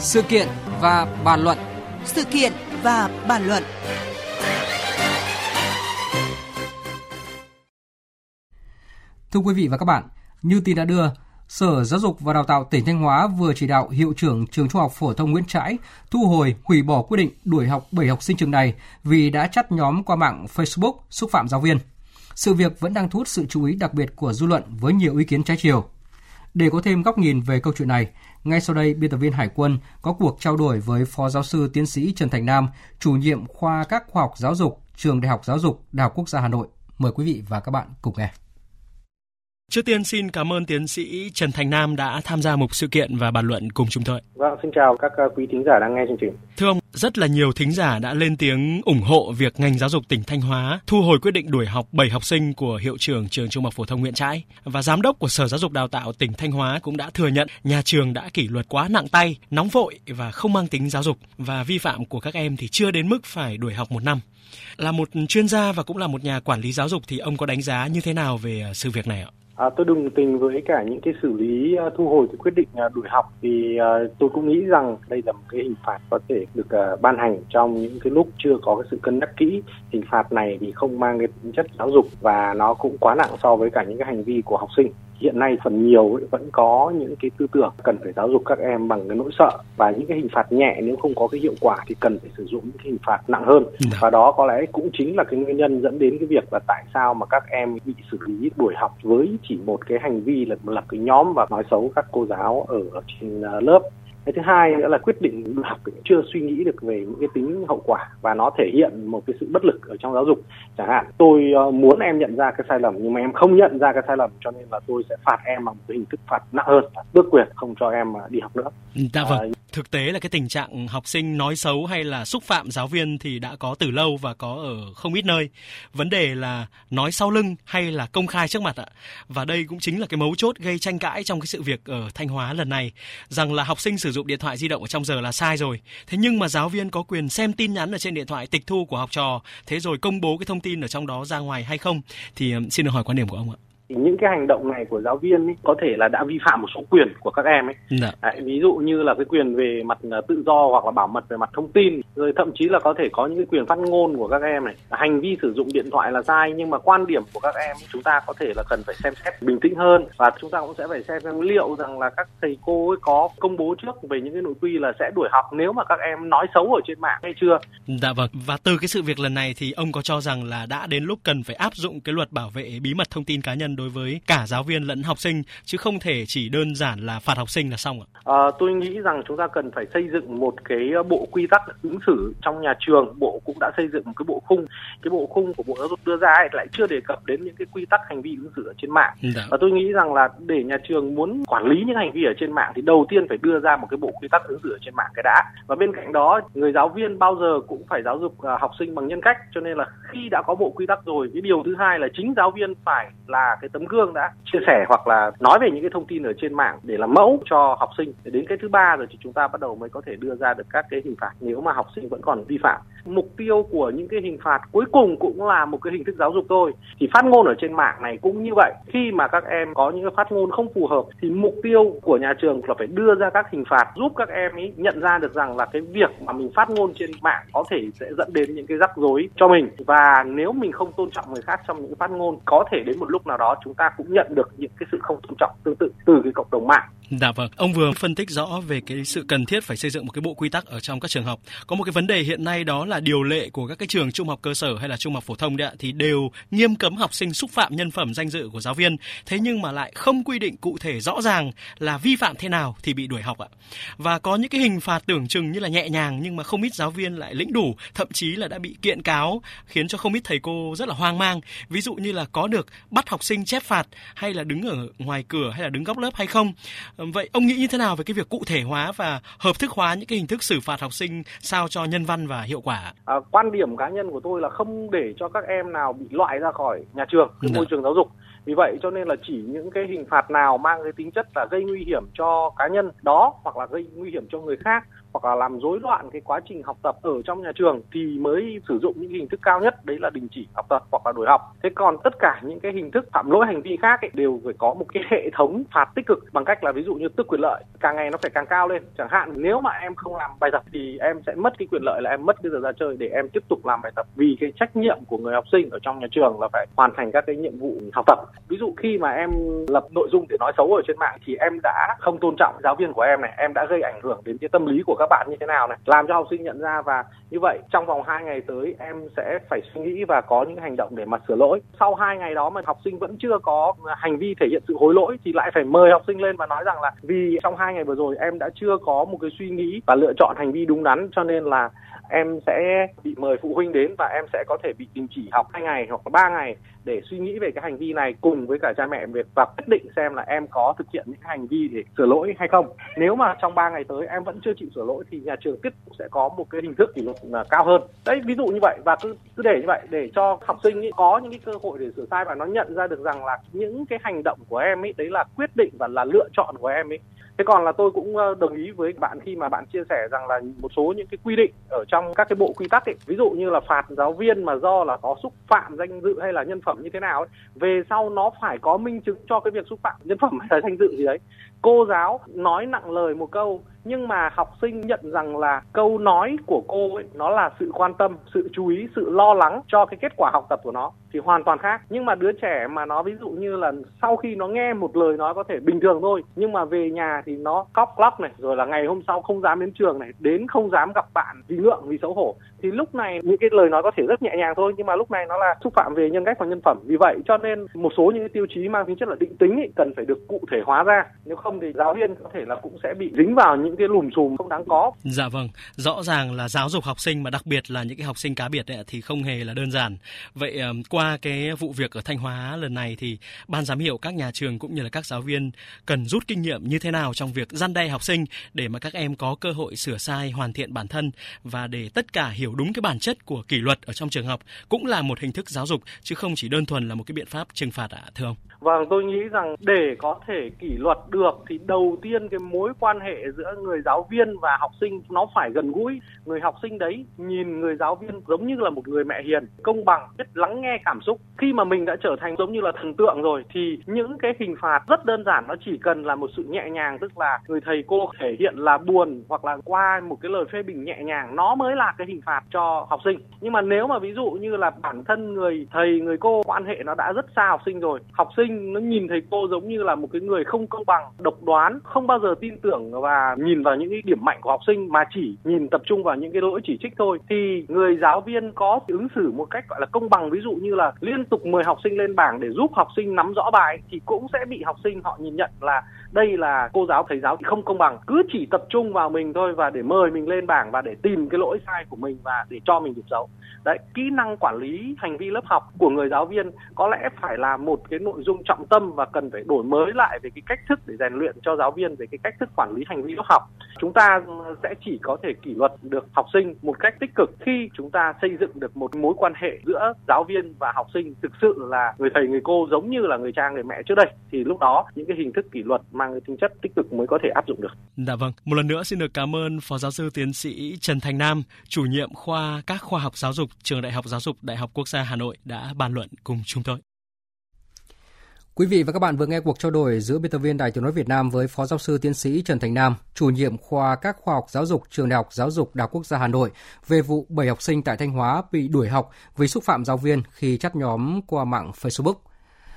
Sự kiện và bàn luận. Sự kiện và bàn luận. Thưa quý vị và các bạn, như tin đã đưa, Sở Giáo dục và Đào tạo tỉnh Thanh Hóa vừa chỉ đạo hiệu trưởng trường Trung học phổ thông Nguyễn Trãi thu hồi, hủy bỏ quyết định đuổi học 7 học sinh trường này vì đã chắt nhóm qua mạng Facebook xúc phạm giáo viên. Sự việc vẫn đang thu hút sự chú ý đặc biệt của dư luận với nhiều ý kiến trái chiều. Để có thêm góc nhìn về câu chuyện này, ngay sau đây biên tập viên Hải quân có cuộc trao đổi với Phó Giáo sư Tiến sĩ Trần Thành Nam, chủ nhiệm khoa các khoa học giáo dục, Trường Đại học Giáo dục, Đại học Quốc gia Hà Nội. Mời quý vị và các bạn cùng nghe. Trước tiên xin cảm ơn tiến sĩ Trần Thành Nam đã tham gia một sự kiện và bàn luận cùng chúng tôi. Vâng, xin chào các quý thính giả đang nghe chương trình. Thưa ông, rất là nhiều thính giả đã lên tiếng ủng hộ việc ngành giáo dục tỉnh Thanh Hóa thu hồi quyết định đuổi học 7 học sinh của hiệu trưởng trường Trung học phổ thông Nguyễn Trãi và giám đốc của Sở Giáo dục Đào tạo tỉnh Thanh Hóa cũng đã thừa nhận nhà trường đã kỷ luật quá nặng tay, nóng vội và không mang tính giáo dục và vi phạm của các em thì chưa đến mức phải đuổi học một năm. Là một chuyên gia và cũng là một nhà quản lý giáo dục thì ông có đánh giá như thế nào về sự việc này ạ? À, tôi đồng tình với cả những cái xử lý uh, thu hồi cái quyết định uh, đuổi học thì uh, à, tôi cũng nghĩ rằng đây là một cái hình phạt có thể được uh, ban hành trong những cái lúc chưa có cái sự cân nhắc kỹ. Hình phạt này thì không mang cái tính chất giáo dục và nó cũng quá nặng so với cả những cái hành vi của học sinh hiện nay phần nhiều vẫn có những cái tư tưởng cần phải giáo dục các em bằng cái nỗi sợ và những cái hình phạt nhẹ nếu không có cái hiệu quả thì cần phải sử dụng những cái hình phạt nặng hơn Dạ. và đó có lẽ cũng chính là cái nguyên nhân dẫn đến cái việc là tại sao mà các em bị xử lý đuổi học với chỉ một cái hành vi là lập cái nhóm và nói xấu các cô giáo ở trên uh, lớp cái thứ hai nữa là quyết định học chưa suy nghĩ được về những cái tính hậu quả và nó thể hiện một cái sự bất lực ở trong giáo dục chẳng hạn tôi uh, muốn em nhận ra cái sai lầm nhưng mà em không nhận ra cái sai lầm cho nên là tôi sẽ phạt em bằng một cái hình thức phạt nặng hơn tước quyền không cho em uh, đi học nữa Dạ À, vâng. Thực tế là cái tình trạng học sinh nói xấu hay là xúc phạm giáo viên thì đã có từ lâu và có ở không ít nơi. Vấn đề là nói sau lưng hay là công khai trước mặt ạ. Và đây cũng chính là cái mấu chốt gây tranh cãi trong cái sự việc ở Thanh Hóa lần này rằng là học sinh sử dụng điện thoại di động ở trong giờ là sai rồi. Thế nhưng mà giáo viên có quyền xem tin nhắn ở trên điện thoại tịch thu của học trò, thế rồi công bố cái thông tin ở trong đó ra ngoài hay không? Thì xin được hỏi quan điểm của ông ạ thì những cái hành động này của giáo viên ấy, có thể là đã vi phạm một số quyền của các em ấy. Dạ. Đấy, ví dụ như là cái quyền về mặt à, tự do hoặc là bảo mật về mặt thông tin. Rồi thậm chí là có thể có những cái quyền phát ngôn của các em này. Hành vi sử dụng điện thoại là sai nhưng mà quan điểm của các em chúng ta có thể là cần phải xem xét bình tĩnh hơn. Và chúng ta cũng sẽ phải xem xem liệu rằng là các thầy cô ấy có công bố trước về những cái nội quy là sẽ đuổi học nếu mà các em nói xấu ở trên mạng hay chưa. Dạ vâng. Và từ cái sự việc lần này thì ông có cho rằng là đã đến lúc cần phải áp dụng cái luật bảo vệ bí mật thông tin cá nhân đối với cả giáo viên lẫn học sinh chứ không thể chỉ đơn giản là phạt học sinh là xong ạ. À, tôi nghĩ rằng chúng ta cần phải xây dựng một cái bộ quy tắc ứng xử trong nhà trường. Bộ cũng đã xây dựng một cái bộ khung. Cái bộ khung của Bộ Giáo dục đưa ra ấy lại chưa đề cập đến những cái quy tắc hành vi ứng xử ở trên mạng. Dạ. Và tôi nghĩ rằng là để nhà trường muốn quản lý những hành vi ở trên mạng thì đầu tiên phải đưa ra một cái bộ quy tắc ứng xử ở trên mạng cái đã. Và bên cạnh đó, người giáo viên bao giờ cũng phải giáo dục à, học sinh bằng nhân cách. Cho nên là khi đã có bộ quy tắc rồi, cái điều thứ hai là chính giáo viên phải là cái tấm gương đã chia sẻ hoặc là nói về những cái thông tin ở trên mạng để làm mẫu cho học sinh. Để đến cái thứ ba rồi thì chúng ta bắt đầu mới có thể đưa ra được các cái hình phạt nếu mà học sinh vẫn còn vi phạm. Mục tiêu của những cái hình phạt cuối cùng cũng là một cái hình thức giáo dục thôi. Thì phát ngôn ở trên mạng này cũng như vậy. Khi mà các em có những cái phát ngôn không phù hợp thì mục tiêu của nhà trường là phải đưa ra các hình phạt giúp các em ấy nhận ra được rằng là cái việc mà mình phát ngôn trên mạng có thể sẽ dẫn đến những cái rắc rối cho mình và nếu mình không tôn trọng người khác trong những phát ngôn, có thể đến một lúc nào đó chúng ta cũng nhận được những cái sự không tôn trọng tương tự từ cái cộng đồng mạng. Dạ vâng. Ông vừa phân tích rõ về cái sự cần thiết phải xây dựng một cái bộ quy tắc ở trong các trường học. Có một cái vấn đề hiện nay đó là điều lệ của các cái trường trung học cơ sở hay là trung học phổ thông đấy ạ thì đều nghiêm cấm học sinh xúc phạm nhân phẩm danh dự của giáo viên. Thế nhưng mà lại không quy định cụ thể rõ ràng là vi phạm thế nào thì bị đuổi học ạ. Và có những cái hình phạt tưởng chừng như là nhẹ nhàng nhưng mà không ít giáo viên lại lĩnh đủ, thậm chí là đã bị kiện cáo khiến cho không ít thầy cô rất là hoang mang. Ví dụ như là có được bắt học sinh chép phạt hay là đứng ở ngoài cửa hay là đứng góc lớp hay không. Vậy ông nghĩ như thế nào về cái việc cụ thể hóa và hợp thức hóa những cái hình thức xử phạt học sinh sao cho nhân văn và hiệu quả? à, quan điểm cá nhân của tôi là không để cho các em nào bị loại ra khỏi nhà trường cái Dạ. môi trường giáo dục vì vậy cho nên là chỉ những cái hình phạt nào mang cái tính chất là gây nguy hiểm cho cá nhân đó hoặc là gây nguy hiểm cho người khác hoặc là làm rối loạn cái quá trình học tập ở trong nhà trường thì mới sử dụng những hình thức cao nhất đấy là đình chỉ học tập hoặc là đổi học. Thế còn tất cả những cái hình thức phạm lỗi hành vi khác ấy, đều phải có một cái hệ thống phạt tích cực bằng cách là ví dụ như tước quyền lợi càng ngày nó phải càng cao lên. Chẳng hạn nếu mà em không làm bài tập thì em sẽ mất cái quyền lợi là em mất cái giờ ra chơi để em tiếp tục làm bài tập vì cái trách nhiệm của người học sinh ở trong nhà trường là phải hoàn thành các cái nhiệm vụ học tập. Ví dụ khi mà em lập nội dung để nói xấu ở trên mạng thì em đã không tôn trọng giáo viên của em này em đã gây ảnh hưởng đến cái tâm lý của các bạn như thế nào này, làm cho học sinh nhận ra và như vậy trong vòng 2 ngày tới em sẽ phải suy nghĩ và có những hành động để mà sửa lỗi. Sau hai ngày đó mà học sinh vẫn chưa có hành vi thể hiện sự hối lỗi thì lại phải mời học sinh lên và nói rằng là vì trong hai ngày vừa rồi em đã chưa có một cái suy nghĩ và lựa chọn hành vi đúng đắn cho nên là em sẽ bị mời phụ huynh đến và em sẽ có thể bị đình chỉ học hai ngày hoặc ba ngày để suy nghĩ về cái hành vi này cùng với cả cha mẹ việc và quyết định xem là em có thực hiện những hành vi để sửa lỗi hay không. Nếu mà trong 3 ngày tới em vẫn chưa chịu sửa lỗi thì nhà trường tiếp tục sẽ có một cái hình thức kỷ luật là cao hơn. Đấy ví dụ như vậy và cứ cứ để như vậy để cho học sinh ý, có những cái cơ hội để sửa sai và nó nhận ra được rằng là những cái hành động của em ấy đấy là quyết định và là lựa chọn của em ấy thế còn là tôi cũng ờ, đồng ý với bạn khi mà bạn chia sẻ rằng là một số những cái quy định ở trong các cái bộ quy tắc ấy, ví dụ như là phạt giáo viên mà do là có xúc phạm danh dự hay là nhân phẩm như thế nào ấy, về sau nó phải có minh chứng cho cái việc xúc phạm nhân phẩm hay là danh dự gì đấy. Cô giáo nói nặng lời một câu nhưng mà học sinh nhận rằng là câu nói của cô ấy nó là sự quan tâm sự chú ý sự lo lắng cho cái kết quả học tập của nó thì hoàn toàn khác. Nhưng mà đứa trẻ mà nó ví dụ như là sau khi nó nghe một lời nói có thể bình thường thôi nhưng mà về nhà thì nó khóc lóc này rồi là ngày hôm sau không dám đến trường này đến không dám gặp bạn vì ngượng vì xấu hổ thì lúc này những cái lời nói có thể rất nhẹ nhàng thôi nhưng mà lúc này nó là xúc phạm về nhân cách và nhân phẩm. Vì vậy cho nên một số những cái tiêu chí mang tính chất là định tính ấy, cần phải được cụ thể hóa ra. Nếu không thì giáo viên có thể là cũng sẽ bị dính vào những cái lùm xùm không đáng có. Dạ vâng rõ ràng là giáo dục học sinh mà đặc biệt là những cái học sinh cá biệt ấy, thì không hề là đơn giản. Vậy qua cái vụ việc ở Thanh Hóa lần này thì ban giám hiệu các nhà trường cũng như là các giáo viên cần rút kinh nghiệm như thế nào trong việc gian đe học sinh để mà các em có cơ hội sửa sai hoàn thiện bản thân và để tất cả hiểu đúng cái bản chất của kỷ luật ở trong trường học cũng là một hình thức giáo dục chứ không chỉ đơn thuần là một cái biện pháp trừng phạt ạ à, thưa ông. Vâng, tôi nghĩ rằng để có thể kỷ luật được thì đầu tiên cái mối quan hệ giữa người người giáo viên và học sinh nó phải gần gũi. Người học sinh đấy nhìn người giáo viên giống như là một người mẹ hiền, công bằng, biết lắng nghe cảm xúc. Khi mà mình đã trở thành giống như là thần tượng rồi thì những cái hình phạt rất đơn giản nó chỉ cần là một sự nhẹ nhàng tức là người thầy cô thể hiện là buồn hoặc là qua một cái lời phê bình nhẹ nhàng nó mới là cái hình phạt cho học sinh. Nhưng mà nếu mà ví dụ như là bản thân người thầy người cô quan hệ nó đã rất xa học sinh rồi, học sinh sinh nó nhìn thầy cô giống như là một cái người không công bằng, độc đoán, không bao giờ tin tưởng và nhìn vào những cái điểm mạnh của học sinh mà chỉ nhìn tập trung vào những cái lỗi chỉ trích thôi, thì người giáo viên có ứng xử một cách gọi là công bằng. Ví dụ như là liên tục mời học sinh lên bảng để giúp học sinh nắm rõ bài thì cũng sẽ bị học sinh họ nhìn nhận là đây là cô giáo, thầy giáo thì không công bằng. Cứ chỉ tập trung vào mình thôi và để mời mình lên bảng và để tìm cái lỗi sai của mình và để cho mình điểm xấu đấy kỹ năng quản lý hành vi lớp học của người giáo viên có lẽ phải là một cái nội dung trọng tâm và cần phải đổi mới lại về cái cách thức để rèn luyện cho giáo viên về cái cách thức quản lý hành vi lớp học. Chúng ta sẽ chỉ có thể kỷ luật được học sinh một cách tích cực khi chúng ta xây dựng được một mối quan hệ giữa giáo viên và học sinh thực sự là người thầy người cô giống như là người cha người mẹ trước đây. Thì lúc đó những cái hình thức kỷ luật mang tính chất tích cực mới có thể áp dụng được. Dạ vâng, một lần nữa xin được cảm ơn Phó giáo sư tiến sĩ Trần Thành Nam, chủ nhiệm khoa các khoa học giáo dục dục trường Đại học Giáo dục Đại học Quốc gia Hà Nội đã bàn luận cùng chúng tôi. Quý vị và các bạn vừa nghe cuộc trao đổi giữa biên tập viên Đài Tiếng nói Việt Nam với Phó giáo sư tiến sĩ Trần Thành Nam, chủ nhiệm khoa các khoa học giáo dục trường Đại học Giáo dục Đại học Quốc gia Hà Nội về vụ 7 học sinh tại Thanh Hóa bị đuổi học vì xúc phạm giáo viên khi chat nhóm qua mạng Facebook.